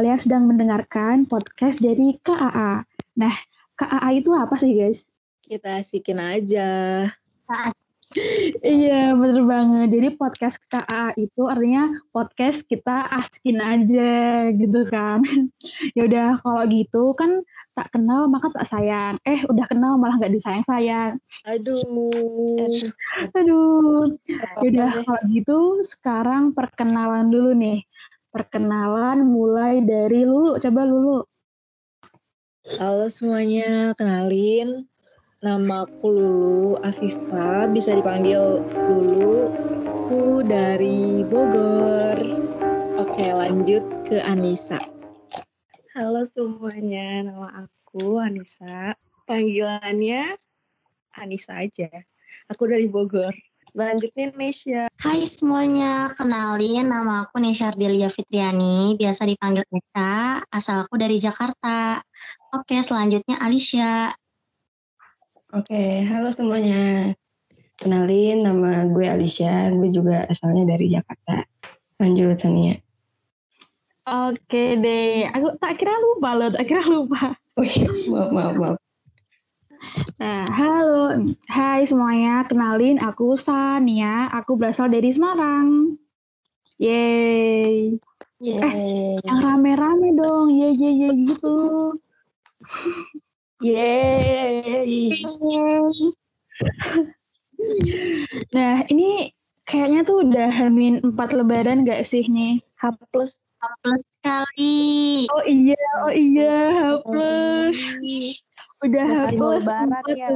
Kalian sedang mendengarkan podcast dari KAA. Nah, KAA itu apa sih guys? Kita asikin aja. Iya bener banget. Jadi podcast KAA itu artinya podcast kita askin aja gitu kan. ya udah kalau gitu kan tak kenal maka tak sayang. Eh udah kenal malah nggak disayang sayang. Aduh. Aduh. Ya udah kalau gitu sekarang perkenalan dulu nih. Perkenalan mulai dari Lulu. Coba Lulu. Halo semuanya, kenalin. Nama aku Lulu Afifa, bisa dipanggil Lulu. Aku dari Bogor. Oke, lanjut ke Anissa. Halo semuanya, nama aku Anissa. Panggilannya Anissa aja. Aku dari Bogor. Lanjutnya Nesya. Hai semuanya, kenalin nama aku Nesya Ardelia Fitriani, biasa dipanggil Eka, asal aku dari Jakarta. Oke, selanjutnya Alicia. Oke, halo semuanya. Kenalin nama gue Alicia, gue juga asalnya dari Jakarta. Lanjut Sania. Oke deh, aku tak kira lupa loh, tak kira lupa. Oh iya, maaf, maaf, maaf. Nah, halo, hai semuanya, kenalin aku Sania, aku berasal dari Semarang. Yeay. Yeay. Yang rame-rame dong, ye ye ye gitu. Yeay. Nah, ini kayaknya tuh udah hamin empat lebaran gak sih nih? H plus. Plus sekali. Oh iya, oh iya, H plus. Udah H Masih plus lebaran ya.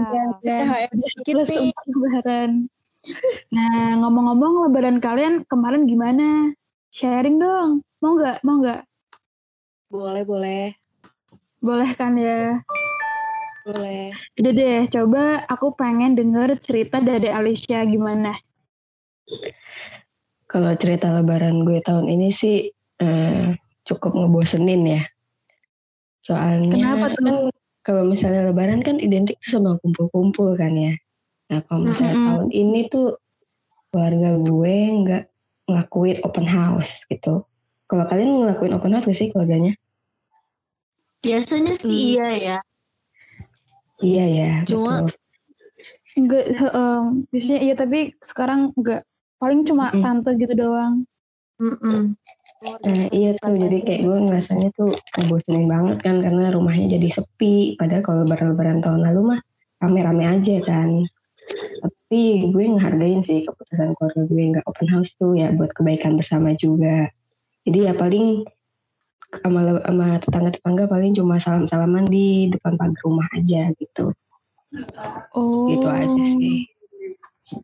plus empat lebaran. Nah, ngomong-ngomong lebaran kalian kemarin gimana? Sharing dong. Mau nggak? Mau nggak? Boleh, boleh. Boleh kan ya? Boleh. Udah deh, coba aku pengen denger cerita dari Alicia gimana. Kalau cerita lebaran gue tahun ini sih eh, cukup ngebosenin ya. Soalnya Kenapa tuh? Kalau misalnya lebaran kan identik sama kumpul-kumpul kan ya. Nah kalau misalnya Mm-mm. tahun ini tuh keluarga gue nggak ngelakuin open house gitu. Kalau kalian ngelakuin open house gak sih keluarganya? Biasanya sih Hmm. iya ya. Iya ya. Cuma- betul. Enggak, em, biasanya iya tapi sekarang enggak. Paling cuma Mm-mm. tante gitu doang. Mm-mm. Nah iya tuh jadi kayak gue ngerasanya tuh ngebosenin banget kan karena rumahnya jadi sepi. Padahal kalau lebaran-lebaran tahun lalu mah rame-rame aja kan. Tapi gue ngehargain sih keputusan keluarga gue nggak open house tuh ya buat kebaikan bersama juga. Jadi ya paling sama, sama tetangga-tetangga paling cuma salam-salaman di depan pagar rumah aja gitu. Oh. Gitu aja sih.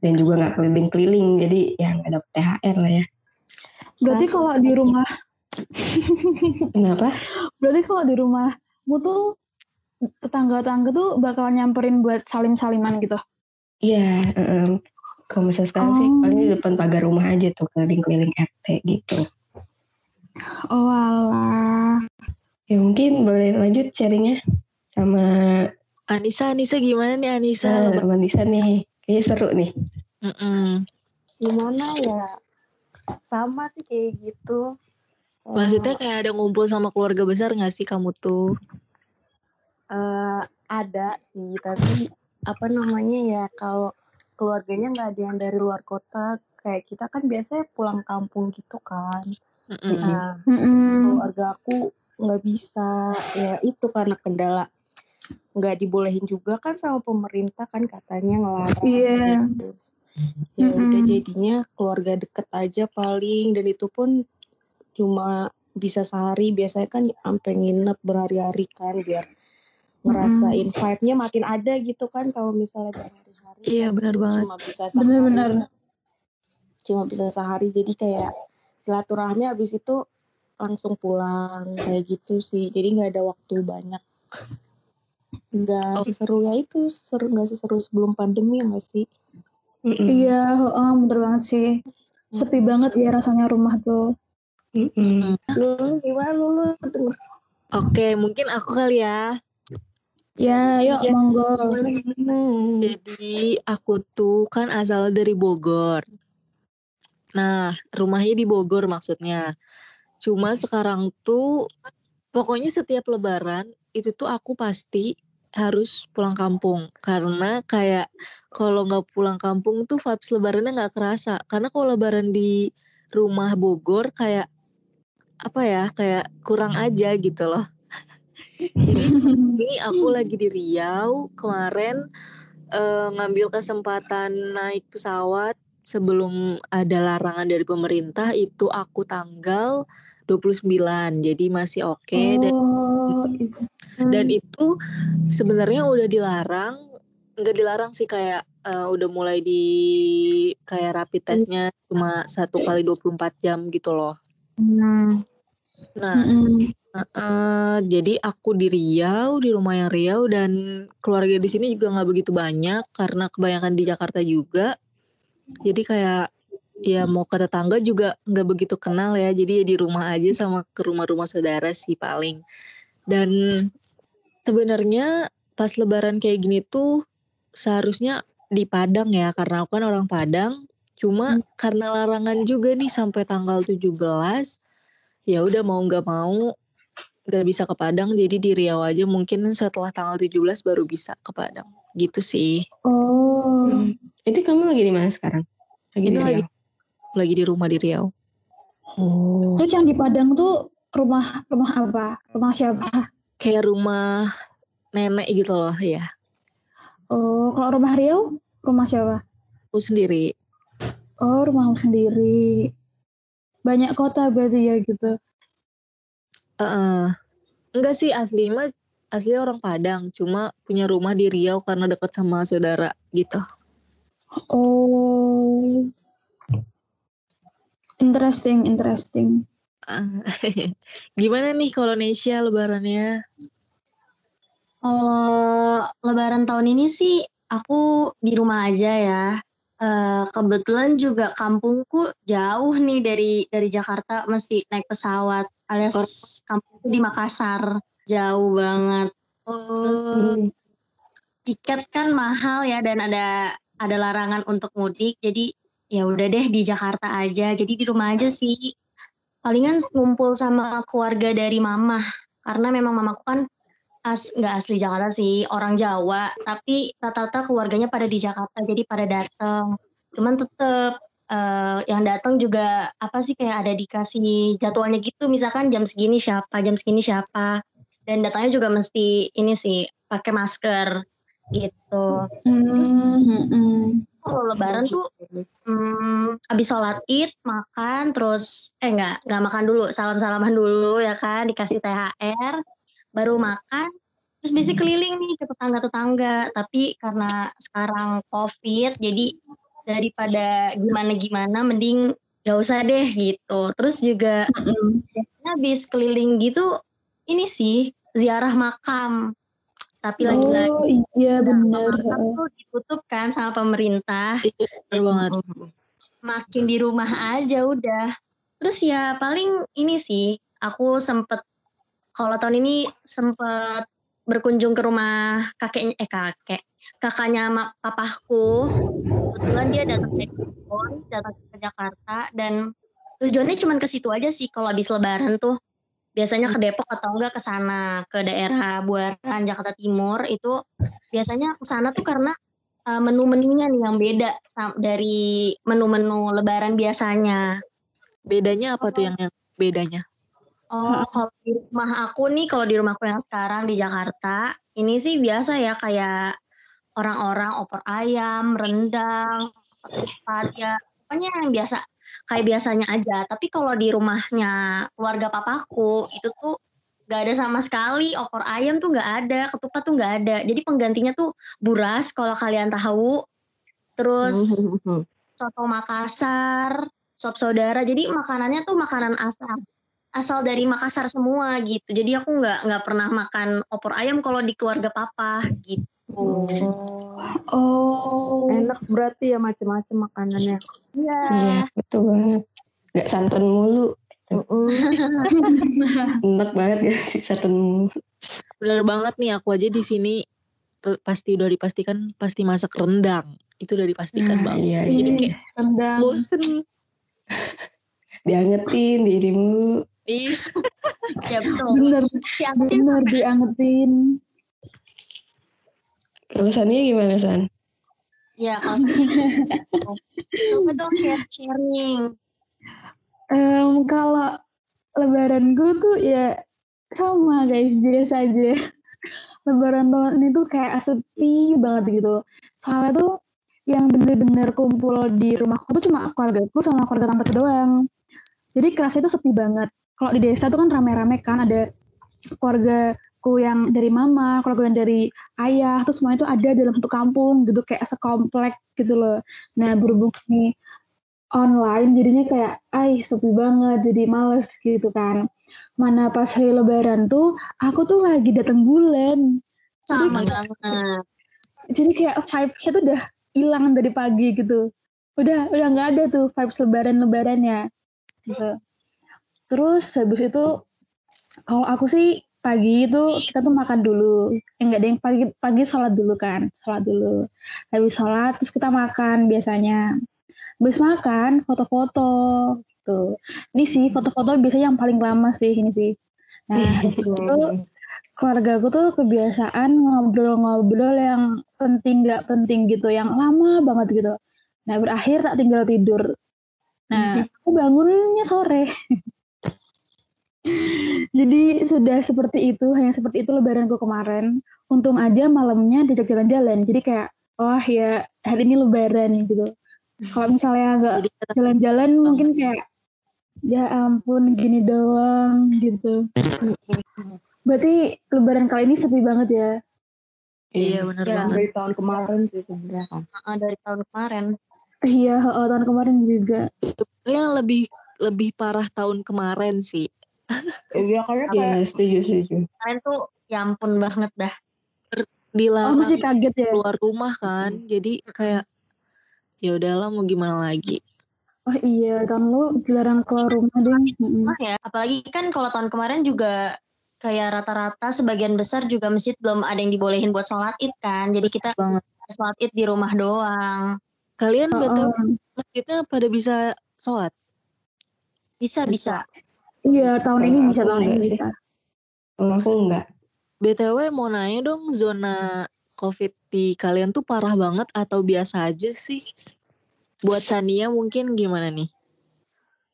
Dan juga nggak keliling-keliling jadi ya nggak dapet THR lah ya. Berarti Langsung kalau di rumah, Kenapa? berarti kalau di rumahmu tuh tetangga-tetangga tuh bakal nyamperin buat salim-saliman gitu. Iya, em, kalau misalnya sekarang sih Oh. paling di depan pagar rumah aja tuh keliling-keliling RT gitu. Oh alah. Ya mungkin boleh lanjut sharingnya sama Anissa, Anissa gimana nih Anissa? sama Nisa nih. Kayaknya seru nih. Mm-mm. Gimana ya? Sama sih kayak gitu. Eh, Maksudnya kayak ada ngumpul sama keluarga besar gak sih kamu tuh? eh, ada sih, tapi apa namanya ya kalau keluarganya nggak ada yang dari luar kota, kayak kita kan biasanya pulang kampung gitu kan. Mm-mm. Nah, Mm-mm. keluarga aku nggak bisa ya itu karena kendala nggak dibolehin juga kan sama pemerintah kan katanya ngelarang Iya. gitu. Ya udah Mm-mm. jadinya keluarga deket aja paling. Dan itu pun cuma bisa sehari. Biasanya kan sampai nginep berhari-hari kan biar ngerasain vibe-nya makin ada gitu kan kalau misalnya berhari-hari Iya, kan. benar banget. cuma bisa sehari. Bener-bener. cuma bisa sehari. Jadi kayak silaturahmi habis itu langsung pulang kayak gitu sih. Jadi nggak ada waktu banyak. Nggak Oh. seseru ya itu seru nggak seseru sebelum pandemi nggak sih Mm-mm. Iya, heeh, bener banget sih. Sepi banget ya rasanya rumah tuh. Mm-mm. lu gimana lu lu Aduh, Oke, mungkin aku kali ya. Ya, yuk Iya. monggo. Jadi aku tuh kan asal dari Bogor. Nah, rumahnya di Bogor maksudnya. Cuma sekarang tuh pokoknya setiap lebaran itu tuh aku pasti harus pulang kampung. Karena kayak kalau nggak pulang kampung tuh vibes lebarannya nggak kerasa. Karena kalau lebaran di rumah Bogor kayak apa ya kayak kurang aja gitu loh. Jadi ini aku lagi di Riau kemarin eh, ngambil kesempatan naik pesawat sebelum ada larangan dari pemerintah itu aku tanggal 29 jadi masih oke dan Oh, dan itu sebenarnya udah dilarang nggak dilarang sih kayak eh, udah mulai di kayak rapid testnya cuma satu kali 24 jam gitu loh Hmm. nah mm-mm. eh, jadi aku di Riau di rumah yang Riau dan keluarga di sini juga nggak begitu banyak karena kebanyakan di Jakarta juga jadi kayak ya mau ke tetangga juga nggak begitu kenal ya jadi ya di rumah aja sama ke rumah-rumah saudara sih paling. Dan sebenarnya pas lebaran kayak gini tuh seharusnya di Padang ya karena aku kan orang Padang. Cuma karena larangan juga nih sampai tanggal 17 ya udah mau nggak mau nggak bisa ke Padang jadi di Riau aja mungkin setelah tanggal 17 baru bisa ke Padang. Gitu sih. Oh, Itu kamu lagi di mana sekarang? Lagi Itu di Riau? lagi di rumah di Riau Oh. terus yang di Padang tuh rumah rumah apa? Rumah siapa? kayak rumah nenek gitu loh ya Oh, kalau rumah Riau, rumah siapa? aku sendiri Oh, rumahmu sendiri. Banyak kota berarti ya gitu. Heeh. enggak sih asli mah asli orang Padang cuma punya rumah di Riau karena dekat sama saudara gitu Oh, interesting, interesting. Ah, gimana nih kalau Nesya lebarannya Kalau lebaran tahun ini sih aku di rumah aja ya. Eh, kebetulan juga kampungku jauh nih dari dari Jakarta mesti naik pesawat alias kampungku di Makassar jauh banget. Terus oh tiket kan mahal ya dan ada ada larangan untuk mudik jadi ya udah deh di Jakarta aja. Jadi di rumah aja sih. Palingan ngumpul sama keluarga dari mama. Karena memang mamaku kan as nggak asli Jakarta sih orang Jawa. Tapi rata-rata keluarganya pada di Jakarta jadi pada datang cuman tetep eh, yang datang juga apa sih kayak ada dikasih jadwalnya gitu. Misalkan jam segini siapa jam segini siapa. Dan datangnya juga mesti ini sih pakai masker gitu. Hmm, hmm, hmm. Kalau lebaran tuh hmm, abis sholat id makan terus eh nggak nggak makan dulu salam salaman dulu ya kan dikasih thr baru makan terus biasanya keliling nih ke tetangga tetangga tapi karena sekarang covid jadi daripada gimana gimana mending gak usah deh gitu. Terus juga biasanya habis keliling gitu ini sih ziarah makam tapi lagi-lagi Oh iya makam tuh ditutup kan sama pemerintah. Iya banget. Makin di rumah aja udah. Terus ya paling ini sih aku sempet kalau tahun ini sempet berkunjung ke rumah kakeknya eh kakek kakaknya papahku kebetulan dia datang dari Cirebon datang ke Jakarta dan tujuannya cuma ke situ aja sih kalau habis lebaran tuh biasanya ke Depok atau enggak ke sana ke daerah Buaran Jakarta Timur itu biasanya ke sana tuh karena uh, menu-menunya nih yang beda dari menu-menu lebaran biasanya. bedanya apa tuh yang yang bedanya? Oh, kalau di rumah aku nih, kalau di rumahku yang sekarang di Jakarta, ini sih biasa ya kayak orang-orang opor ayam, rendang, ketupat ya, pokoknya yang biasa kayak biasanya aja. Tapi kalau di rumahnya keluarga papaku itu tuh gak ada sama sekali opor ayam tuh gak ada, ketupat tuh gak ada. Jadi penggantinya tuh buras kalau kalian tahu. Terus soto Makassar, sop saudara. Jadi makanannya tuh makanan asal asal dari Makassar semua gitu. Jadi aku nggak nggak pernah makan opor ayam kalau di keluarga papa gitu. Oh. Enak berarti ya macem-macem makanannya. Iya. Iya, betul banget. Gak santan mulu. Enak banget sih santan mulu. bener banget nih aku aja di sini pasti udah dipastikan pasti masak rendang itu udah dipastikan Nah, banget iya, jadi iya. kayak rendang. bosen Diangetin, diiri mulu. Iya. Ya betul. Bener, Diangetin bener diangetin. Kalau Sania gimana San? Ya kalau Coba dong sharing. Em, kalau lebaran gue tuh ya sama guys, biasa aja. Lebaran tahun ini tuh kayak sepi banget gitu. Soalnya tuh yang bener-bener kumpul di rumahku tuh cuma keluarga aku sama keluarga tante doang. Jadi kerasa itu sepi banget. Kalau di desa tuh kan rame-rame kan ada keluargaku yang dari mama, keluarga yang dari ayah, terus semuanya itu ada dalam satu kampung gitu kayak sekomplek gitu loh. Nah berhubung nih online jadinya kayak ay sepi banget jadi males gitu kan mana pas hari lebaran tuh aku tuh lagi datang bulan Sama Jadi- banget. jadi kayak vibes-nya tuh udah hilang dari pagi gitu udah udah nggak ada tuh vibes lebaran lebarannya gitu terus habis itu kalau aku sih pagi itu kita tuh makan dulu eh, enggak ada yang pagi pagi sholat dulu kan sholat dulu habis sholat terus kita makan biasanya habis makan foto-foto tuh ini sih foto-foto biasanya yang paling lama sih ini sih nah itu keluarga aku tuh kebiasaan ngobrol-ngobrol yang penting nggak penting gitu, yang lama banget gitu. Nah berakhir tak tinggal tidur. Nah aku bangunnya sore. Jadi sudah seperti itu, hanya seperti itu lebaranku kemarin. Untung aja malamnya diajak jalan-jalan. Jadi kayak, oh ya hari ini lebaran gitu. Kalau misalnya nggak jalan-jalan mungkin kayak, ya ampun gini doang gitu. Berarti lebaran kali ini sepi banget ya? Iya benar Iya. banget. Dari tahun kemarin sih sebenarnya kan. Heeh, dari tahun kemarin. Iya, oh, tahun kemarin juga. Yang lebih lebih parah tahun kemarin sih. Iya karena Iya kayak setuju setuju. Kemarin tuh ya ampun banget dah. Oh, Dilarang masih kaget ya? keluar rumah kan. Jadi kayak ya udahlah mau gimana lagi. Oh iya, tahun lu dilarang keluar rumah deh. Wah ya, apalagi kan kalau tahun kemarin juga kayak rata-rata sebagian besar juga masjid belum ada yang dibolehin buat sholat id kan. Jadi kita Banget. sholat id di rumah doang. Kalian Oh, betul oh. masjidnya pada bisa sholat? Bisa bisa. Iya, tahun ini bisa, tahun ini. Kalau aku enggak. BTW mau nanya dong zona COVID di kalian tuh parah banget atau biasa aja sih? Buat Sania mungkin gimana nih?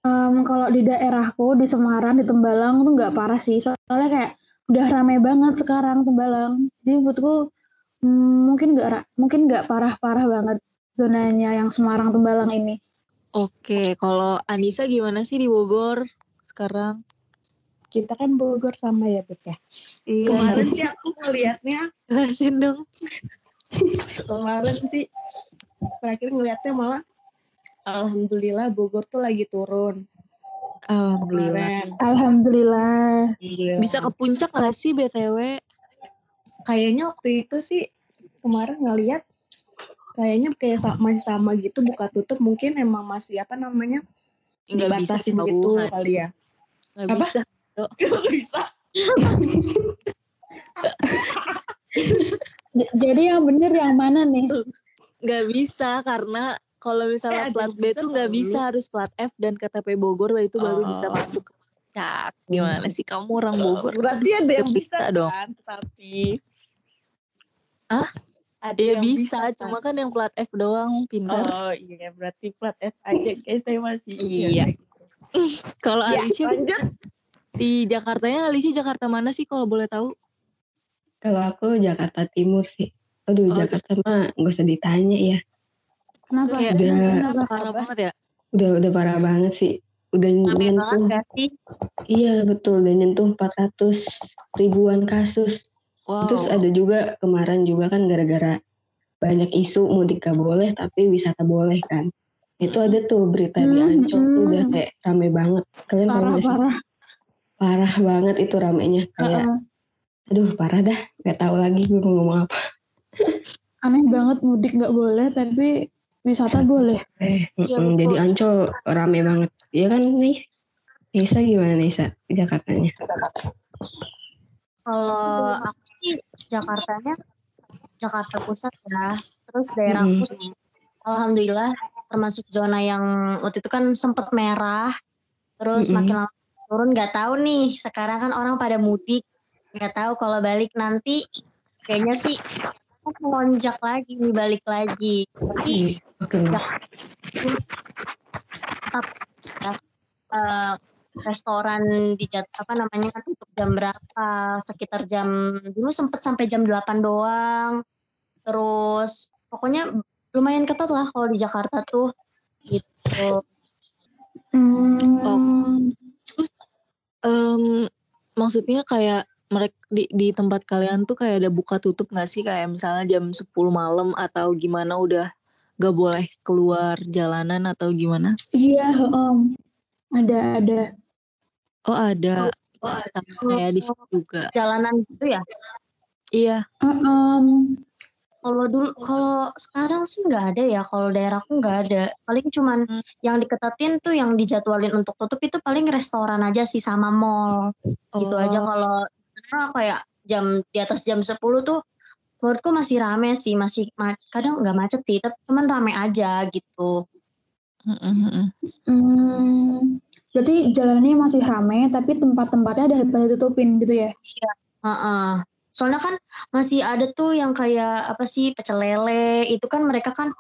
Em, kalau di daerahku, di Semarang, di Tembalang tuh nggak parah sih. Soalnya kayak udah rame banget sekarang Tembalang. Jadi menurutku mm, mungkin nggak mungkin nggak parah-parah banget zonanya yang Semarang Tembalang ini. Oke, kalau Anissa gimana sih di Bogor sekarang? kita kan Bogor sama ya Beb ya. Iya. Kemarin sih aku ngelihatnya Jelasin dong. kemarin sih terakhir ngelihatnya malah Alhamdulillah Bogor tuh lagi turun Alhamdulillah. kemarin. Alhamdulillah. Alhamdulillah. Bisa ke puncak gak sih BTW? kayaknya waktu itu sih kemarin ngeliat kayaknya kayak masih sama gitu buka tutup mungkin emang masih apa namanya Nggak bisa tahu, gitu kali ya Nggak Apa? bisa. Nggak bisa Jadi yang bener yang mana nih? Nggak bisa karena kalau misalnya Eh, plat B bisa tuh nggak bisa harus plat F dan KTP Bogor itu baru bisa Oh. masuk ke puncak. Gimana sih kamu orang Bogor? berarti ada yang bisa Bisa dong. kan tapi Hah? ada Iya yang bisa, kan? cuma kan yang plat F doang pintar. oh iya berarti plat F aja guys saya masih Iya. Kalau ya, Alicia lanjut di Jakartanya, Alicia Jakarta mana sih kalau boleh tahu? Kalau aku Jakarta Timur sih. Aduh Oh, Jakarta mah gak usah ditanya ya. Kenapa? Kayak Udah Kenapa? parah banget ya. udah udah parah banget sih. Udah nyentuh. sih? Iya betul udah nyentuh 400 ribuan kasus. Wow. Terus ada juga kemarin juga kan gara-gara banyak isu mudik gak boleh tapi wisata boleh kan. Itu ada tuh berita di Hmm, Ancol tuh udah hmm. kayak rame banget. Kalian tahu Parah, sih? parah. Parah banget itu ramenya. Kayak Heeh. aduh parah dah. Gak tahu lagi gue mau ngomong apa. Aneh banget mudik nggak boleh, tapi wisata boleh. Eh, mm-mm, jadi. Ancol rame banget. Iya kan Nis? Nisa gimana Nisa Jakartanya? Kalau aku sih Jakartanya Jakarta Pusat ya. Terus daerahku Mhm. sih alhamdulillah termasuk zona yang waktu itu kan sempet merah. Terus Mhm. makin lama turun nggak tahu nih. Sekarang kan orang pada mudik, nggak tahu kalau balik nanti kayaknya sih melonjak lagi nih balik lagi. Tapi Oke. eh, restoran di jat, apa namanya kan tutup jam berapa? Sekitar jam dulu sempet sampai jam 8 doang. Terus pokoknya lumayan ketat lah kalau di Jakarta tuh gitu. Hmm. Em, maksudnya kayak mereka di, di tempat kalian tuh kayak ada buka tutup nggak sih kayak misalnya jam 10 malam atau gimana udah gak boleh keluar jalanan atau gimana? Iya, om. Ada ada. Oh ada. Sama kayak di situ juga. Jalanan gitu ya. Iya. Um, Kalau dulu kalau sekarang sih nggak ada ya. Kalau daerahku nggak ada. Paling cuman Hmm. yang diketatin tuh yang dijadwalin untuk tutup itu paling restoran aja sih sama mall. Gitu aja Oh. kalau karena kayak jam di atas jam 10 tuh menurutku masih rame sih, masih ma- kadang nggak macet sih, tapi cuman rame aja gitu. Mm, mm, mm. hmm, berarti jalanannya masih ramai, tapi tempat-tempatnya ada pada tutupin gitu ya? Heeh. Soalnya kan masih ada tuh yang kayak apa sih pecel lele itu kan mereka kan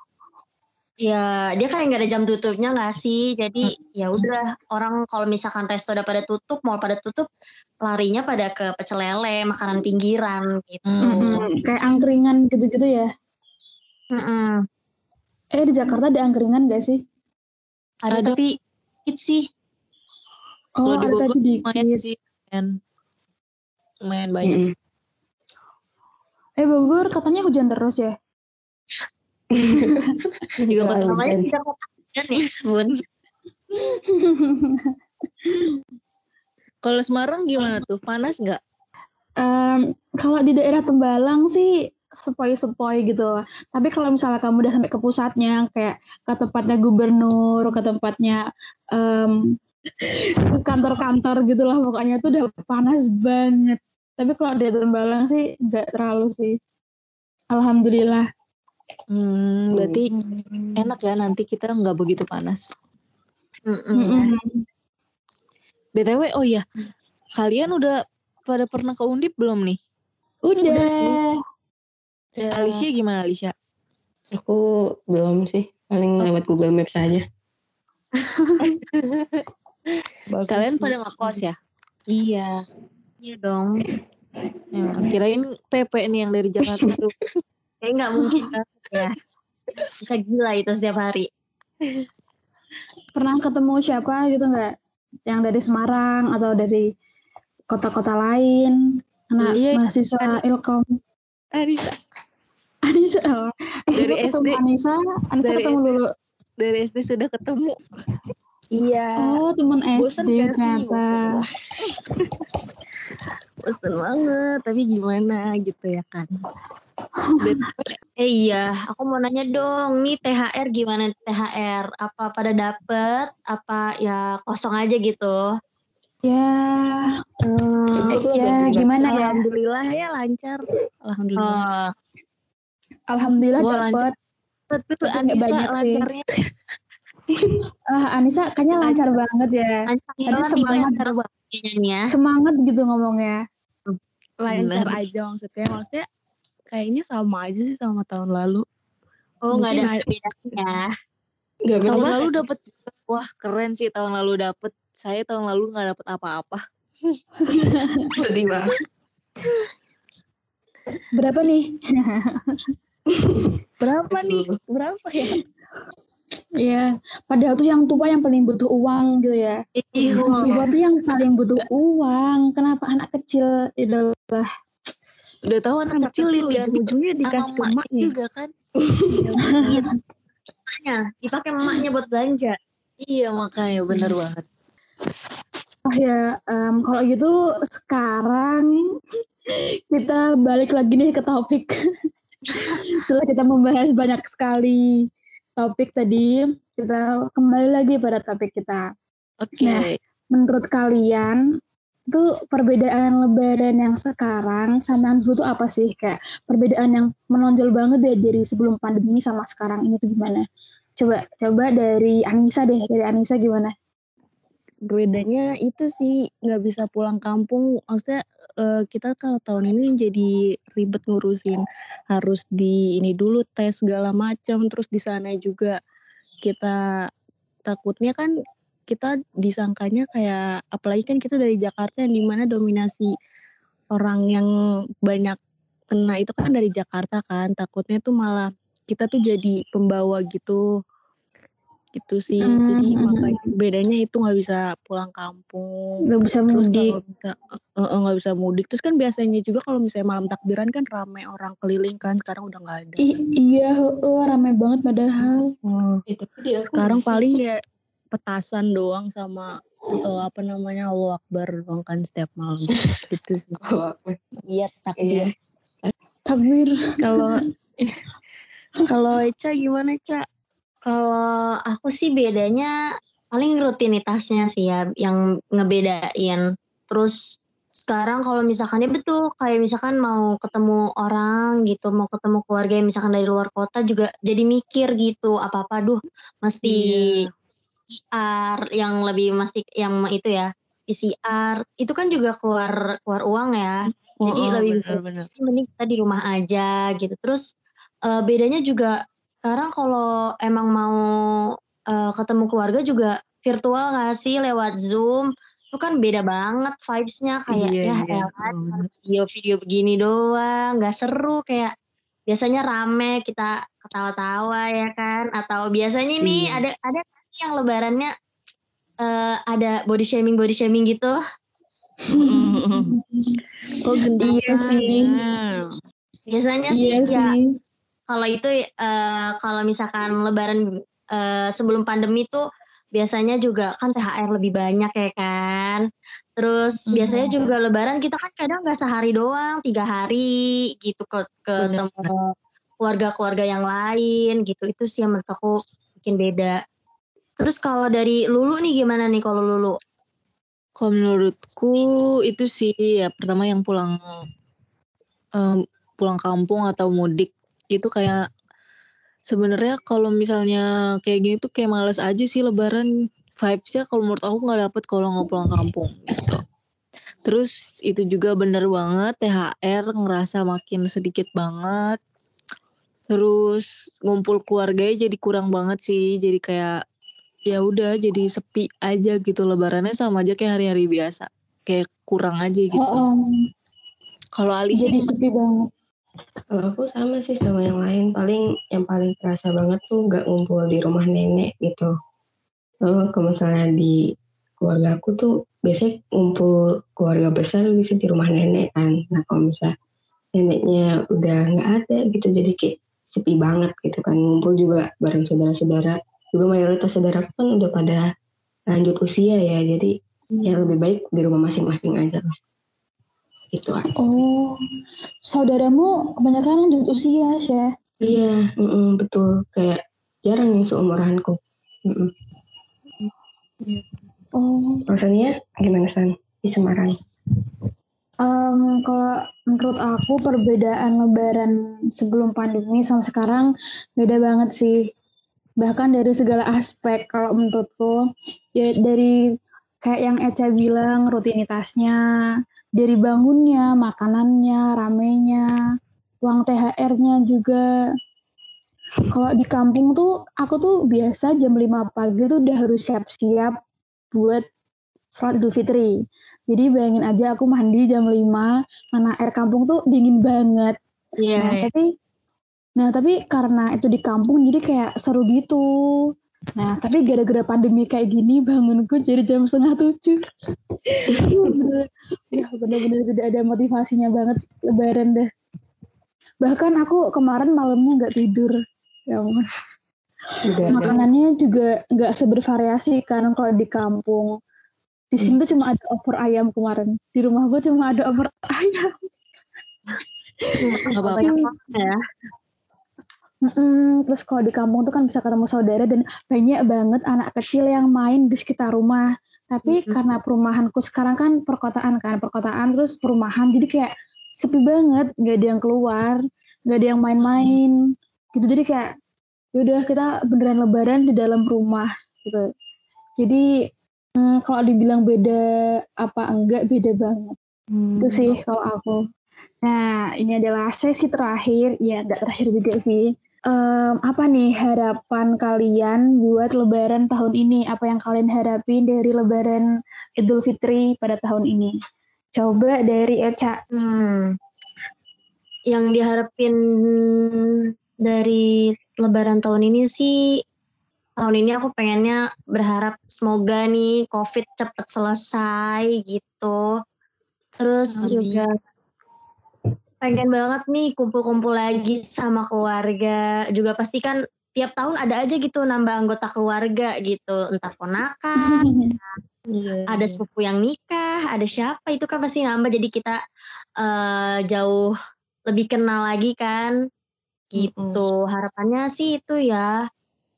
ya dia kayak nggak ada jam tutupnya nggak sih jadi ya udah orang kalau misalkan resto udah pada tutup mau pada tutup larinya pada ke pecel lele makanan pinggiran gitu. Hmm. Hmm, kayak angkringan gitu-gitu ya? Mm-mm. Eh di Jakarta ada angkringan gak sih? Ada, Ada. tapi dikit sih. Oh Kalau di ada Bogor tapi lumayan dikit. sih. Lumayan, lumayan banyak. Mm-mm. Eh Bogor katanya hujan terus ya? Juga Selalu betul. Namanya hujan. ya, Bun. Kalau Semarang gimana tuh? Panas nggak? Em, kalau di daerah Tembalang sih sepoi-sepoi gitu. Tapi kalau misalnya kamu udah sampai ke pusatnya, kayak ke tempatnya gubernur, ke tempatnya em, ke kantor-kantor gitu lah pokoknya itu udah panas banget. Tapi kalau di Tembalang sih nggak terlalu sih. Alhamdulillah. Hmm, berarti enak ya nanti kita nggak begitu panas. Mm-mm. BTW, oh iya, kalian udah pada pernah ke Undip belum nih? Udah. sih. Ya. Alicia gimana Alicia? Aku belum sih. Paling lewat Google Maps aja. Kalian pada ngekos ya? Iya. Iya dong. Ya, kirain PP nih yang dari Jakarta tuh. Kayak nggak mungkin banget ya. Bisa gila itu setiap hari. Pernah ketemu siapa gitu nggak? Yang dari Semarang atau dari kota-kota lain? Anak Iya, mahasiswa kan. Ilkom. Anissa Anissa, oh. Dari SD. Anissa, Anissa Dari ketemu dulu. dari SD sudah ketemu. Iya. Oh, SD gak sih? ternyata. Bosen banget, tapi gimana gitu ya kan. Eh iya, aku mau nanya dong, nih THR gimana THR? Apa pada dapet? Apa ya kosong aja gitu? Ya, Hmm, eh, ya gimana ya? Alhamdulillah ya lancar. Alhamdulillah. Oh, Alhamdulillah dapet. Tuh Tapi Anissa banyak sih. Ah, Anissa kayaknya lancar banget ya. lancar Tadi banget semangat. lancar banget kayaknya nih ya. Semangat gitu ngomongnya. lancar aja maksudnya. Maksudnya kayaknya sama aja sih sama tahun lalu. Oh nggak ada perbedaannya. Gak Tahun beda. lalu dapat wah keren sih tahun lalu dapet. Saya tahun lalu nggak dapet apa-apa. Sedih banget. Berapa nih? Berapa nih? Berapa ya? Iya, padahal tuh yang tua yang paling butuh uang gitu ya. Iya. Tua tuh yang paling butuh uang. Kenapa anak kecil itu Udah tahu anak, Anak kecil, kecil diambil ujung-ujungnya dikasih ke emaknya juga kan. Iya. Makanya dipakai emaknya buat belanja. Iya makanya bener banget. Oh ya, em, kalau gitu sekarang kita balik lagi nih ke topik. Setelah kita membahas banyak sekali topik tadi, kita kembali lagi pada topik kita. Oke. Nah. Menurut kalian, itu perbedaan lebaran yang sekarang sama yang dulu tuh apa sih? Kayak perbedaan yang menonjol banget deh dari sebelum pandemi sama sekarang ini tuh gimana? Coba, coba dari Anissa deh, dari Anissa gimana? Bedanya itu sih nggak bisa pulang kampung. Maksudnya uh, kita kalau tahun ini jadi ribet ngurusin. Harus di ini dulu tes segala macam terus di sana juga. Kita takutnya kan kita disangkanya kayak apalagi kan kita dari Jakarta yang di mana dominasi orang yang banyak kena itu kan dari Jakarta kan. Takutnya tuh malah kita tuh jadi pembawa gitu gitu sih. Hmm. jadi makanya bedanya itu nggak bisa pulang kampung. Nggak bisa terus mudik. bisa nggak uh, bisa mudik. Terus kan biasanya juga kalau misalnya malam takbiran kan rame orang keliling kan sekarang udah nggak ada. I iya uh, rame banget padahal. Hmm. ya, tapi sekarang paling ya petasan doang sama uh, apa namanya Allah Akbar doang kan setiap malam. Gitu sih. Iya takbir. Iya. takbir. Kalau kalau Eca gimana Eca kalau aku sih bedanya paling rutinitasnya sih ya yang ngebedain. Terus sekarang kalau misalkan ya betul kayak misalkan mau ketemu orang gitu, mau ketemu keluarga yang misalkan dari luar kota juga jadi mikir gitu apa-apa duh mesti yeah. Yang lebih mesti yang itu ya PCR itu kan juga keluar keluar uang ya. Oh, jadi oh, lebih bener, bener. mending kita di rumah aja gitu. Terus uh, bedanya juga sekarang kalau emang mau uh, ketemu keluarga juga virtual gak sih lewat Zoom? Itu kan beda banget vibes-nya kayak iya, ya iya. video-video begini doang, nggak seru kayak biasanya rame kita ketawa-tawa ya kan atau biasanya nih iya. ada ada sih yang lebarannya uh, ada body shaming body shaming gitu. oh iya sih. Biasanya iya sih, ya kalau itu uh, kalau misalkan lebaran uh, sebelum pandemi tuh biasanya juga kan THR lebih banyak ya kan. Terus hmm. biasanya juga lebaran kita kan kadang nggak sehari doang, tiga hari gitu ke ketemu keluarga-keluarga yang lain gitu. Itu sih yang menurut aku bikin beda. Terus kalau dari Lulu nih gimana nih kalau Lulu? Kalau menurutku itu sih ya pertama yang pulang um, pulang kampung atau mudik itu kayak sebenarnya kalau misalnya kayak gini tuh kayak males aja sih lebaran vibesnya kalau menurut aku nggak dapet kalau nggak pulang kampung gitu. Terus itu juga bener banget THR ngerasa makin sedikit banget. Terus ngumpul keluarganya jadi kurang banget sih jadi kayak ya udah jadi sepi aja gitu lebarannya sama aja kayak hari-hari biasa kayak kurang aja gitu. Oh, um, kalau Ali jadi sepi banget kalau aku sama sih sama yang lain, paling yang paling terasa banget tuh nggak ngumpul di rumah nenek gitu. Kalau kalau misalnya di keluarga aku tuh biasanya ngumpul keluarga besar bisa di rumah nenek kan. Nah kalau misalnya neneknya udah nggak ada gitu jadi kayak sepi banget gitu kan. Ngumpul juga bareng saudara-saudara. Juga mayoritas saudara kan udah pada lanjut usia ya, jadi ya lebih baik di rumah masing-masing aja lah gitu aja. Oh, saudaramu kebanyakan lanjut usia, sih? Iya, mm -mm, betul. Kayak jarang yang seumuranku. Mm -mm. Oh. Rasanya gimana San di Semarang? Um, kalau menurut aku perbedaan Lebaran sebelum pandemi sama sekarang beda banget sih. Bahkan dari segala aspek kalau menurutku ya dari kayak yang Eca bilang rutinitasnya, dari bangunnya, makanannya, ramenya, uang THR-nya juga. Kalau di kampung tuh aku tuh biasa jam 5 pagi tuh udah harus siap-siap buat sholat Idul Fitri. Jadi bayangin aja aku mandi jam 5, mana air kampung tuh dingin banget. Iya. Yeah, nah, yeah. tapi Nah, tapi karena itu di kampung jadi kayak seru gitu. Nah, tapi gara-gara pandemi kayak gini bangunku jadi jam setengah tujuh. ya bener-bener tidak ada motivasinya banget lebaran deh. Bahkan aku kemarin malamnya nggak tidur. Ya ampun. Makanannya juga nggak sebervariasi kan kalau di kampung. Di sini tuh cuma ada opor ayam kemarin. Di rumah gue cuma ada opor ayam. Gak apa-apa ya. Mm, terus kalau di kampung tuh kan bisa ketemu saudara dan banyak banget anak kecil yang main di sekitar rumah. Tapi mm-hmm. karena perumahanku sekarang kan perkotaan kan, perkotaan terus perumahan jadi kayak sepi banget, nggak ada yang keluar, nggak ada yang main-main gitu. Jadi kayak ya udah kita beneran lebaran di dalam rumah gitu. Jadi Hmm, kalau dibilang beda apa enggak beda banget. Hmm. Itu sih kalau aku. Nah, ini adalah sesi terakhir, ya enggak terakhir juga sih. Em, apa nih harapan kalian buat Lebaran tahun ini? Apa yang kalian harapin dari Lebaran Idul Fitri pada tahun ini? Coba dari Eca. Hmm. Yang diharapin dari Lebaran tahun ini sih, tahun ini aku pengennya berharap semoga nih COVID cepet selesai gitu. Terus Amin. juga pengen banget nih kumpul-kumpul lagi sama keluarga. Juga pasti kan tiap tahun ada aja gitu nambah anggota keluarga gitu. Entah ponakan, Iya, ada sepupu yang nikah, ada siapa itu kan pasti nambah. Jadi kita eh, jauh lebih kenal lagi kan. Gitu. Harapannya sih itu ya.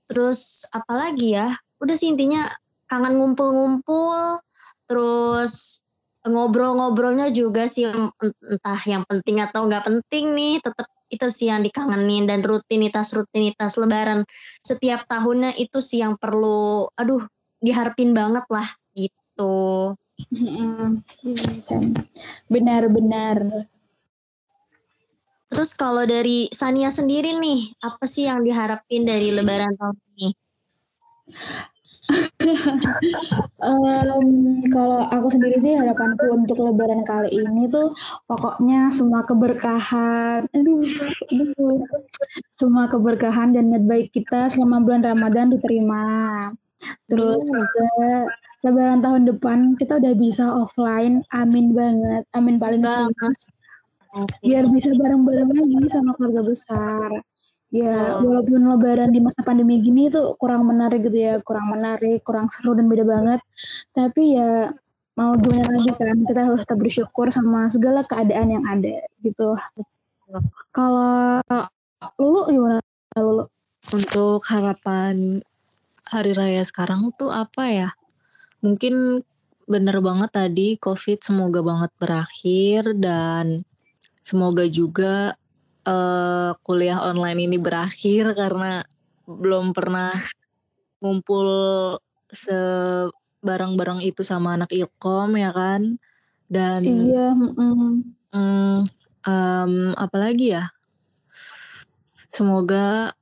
Terus apalagi ya? Udah sih intinya kangen ngumpul-ngumpul. Terus ngobrol-ngobrolnya juga sih entah yang penting atau nggak penting nih tetap itu sih yang dikangenin dan rutinitas-rutinitas lebaran setiap tahunnya itu sih yang perlu aduh diharapin banget lah gitu. Benar-benar. terus kalau dari Sania sendiri nih apa sih yang diharapin dari lebaran tahun ini Em, kalau aku sendiri sih harapanku untuk Lebaran kali ini tuh pokoknya semua keberkahan, aduh, aduh, semua keberkahan dan niat baik kita selama bulan Ramadan diterima. Terus juga Lebaran tahun depan kita udah bisa offline, amin banget, amin paling Banget. Biar bisa bareng-bareng lagi sama keluarga besar. Ya, Betul. walaupun lebaran di masa pandemi gini tuh kurang menarik gitu ya, kurang menarik, kurang seru dan beda banget. Tapi ya mau gimana lagi kan, kita harus tetap bersyukur sama segala keadaan yang ada gitu. Kalau Lulu gimana Lulu? Untuk harapan hari raya sekarang tuh apa ya? Mungkin bener banget tadi COVID semoga banget berakhir dan semoga juga eh, kuliah online ini berakhir karena belum pernah ngumpul sebarang-barang itu sama anak ilkom ya kan dan Iya, mm, Hmm, em, apalagi ya? Semoga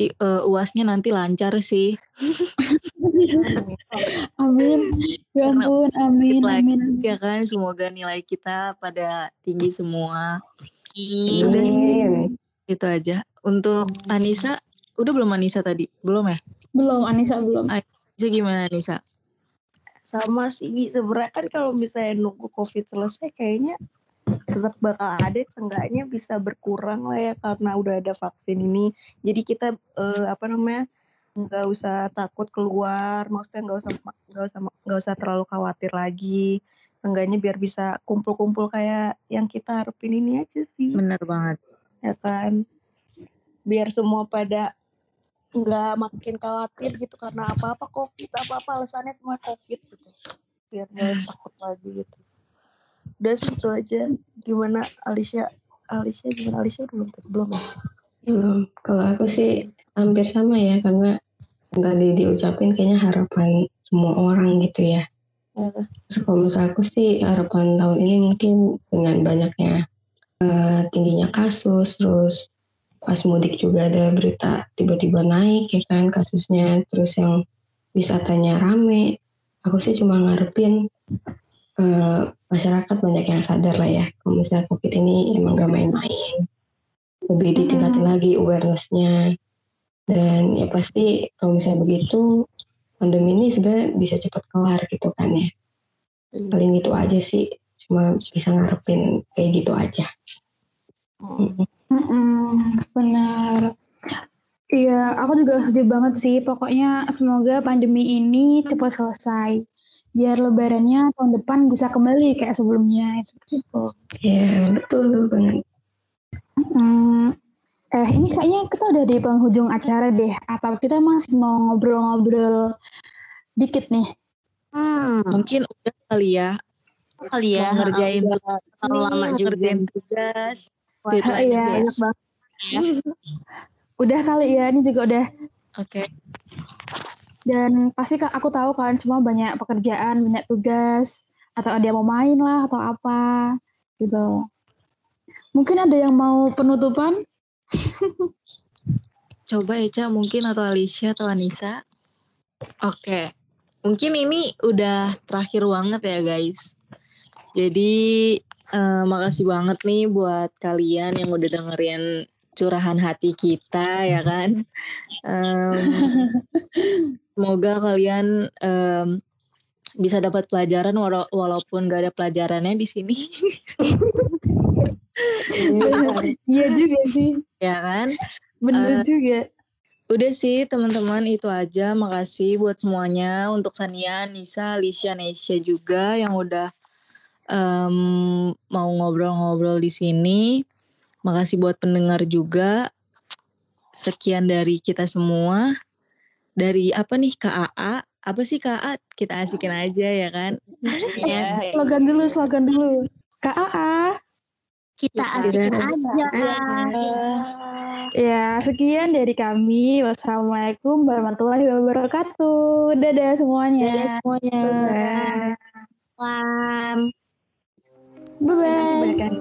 i- eh, uasnya nanti lancar sih. amin. Ya ampun, amin, amin. ya kan, semoga nilai kita pada tinggi semua. Ih, Udah sih, Amin. itu aja. Untuk Anissa, udah belum Anissa tadi? Belum ya? Belum, Anissa belum. Anissa gimana Anissa? sama sih sebenarnya kan kalau misalnya nunggu covid selesai kayaknya tetap bakal ada seenggaknya bisa berkurang lah ya karena udah ada vaksin ini jadi kita eh, apa namanya nggak usah takut keluar maksudnya nggak usah nggak usah nggak usah terlalu khawatir lagi seenggaknya biar bisa kumpul-kumpul kayak yang kita harapin ini aja sih Bener banget. ya kan biar semua pada nggak makin khawatir gitu karena apa-apa covid apa-apa alasannya semua covid gitu biar nggak takut lagi gitu udah sih itu aja gimana Alicia Alicia gimana Alicia belum belum ya? Belum. Kalau aku sih hampir sama ya karena tadi diucapin kayaknya harapan semua orang gitu ya. Terus kalau misalnya aku sih harapan tahun ini mungkin dengan banyaknya eh, tingginya kasus, terus pas mudik juga ada berita tiba-tiba naik ya kan kasusnya, terus yang wisatanya rame. Aku sih cuma ngarepin eh, masyarakat banyak yang sadar lah ya kalau misalnya COVID ini emang gak main-main. Lebih ditingkatin lagi awareness-nya. Dan ya pasti kalau misalnya begitu pandemi ini sebenarnya bisa cepat kelar gitu kan ya paling gitu aja sih cuma bisa ngarepin kayak gitu aja Hmm. Mm-mm, benar. Iya, aku juga setuju banget sih. Pokoknya semoga pandemi ini cepat selesai. Biar lebarannya tahun depan bisa kembali kayak sebelumnya. Seperti itu. ya betul banget Hmm, eh ini kayaknya kita udah di penghujung acara deh. Atau kita masih mau ngobrol-ngobrol dikit nih? Hmm, Mungkin udah kali ya. kali ya. Mau ngerjain tugas lama mau juga. ngerjain tugas. Wah, iya. besok. Udah kali ya, ini juga udah Oke. Dan pasti aku tahu kalian semua banyak pekerjaan, banyak tugas, atau ada yang mau main lah atau apa gitu. Mungkin ada yang mau penutupan? Coba Eca mungkin atau Alicia atau Anissa. Oke. Mungkin ini udah terakhir banget ya guys. Jadi eh, makasih banget nih buat kalian yang udah dengerin curahan hati kita ya kan. Em, semoga kalian em, bisa dapat pelajaran wala- walaupun gak ada pelajarannya di sini Iya juga sih, ya kan. bener Eh, juga. Udah sih teman-teman itu aja. Makasih buat semuanya untuk Sania, Nisa, Alicia, Nesha juga yang udah em, mau ngobrol-ngobrol di sini. Makasih buat pendengar juga. Sekian dari kita semua. Dari apa nih KAA? Apa sih KAA? Kita asikin aja ya kan. Ya, Slogan dulu, slogan dulu. KAA. Kita asikin aja. Ya, sekian dari kami. Wassalamualaikum warahmatullahi wabarakatuh. Dadah semuanya. Dadah semuanya. Salam. Bye-bye. Bye, guys.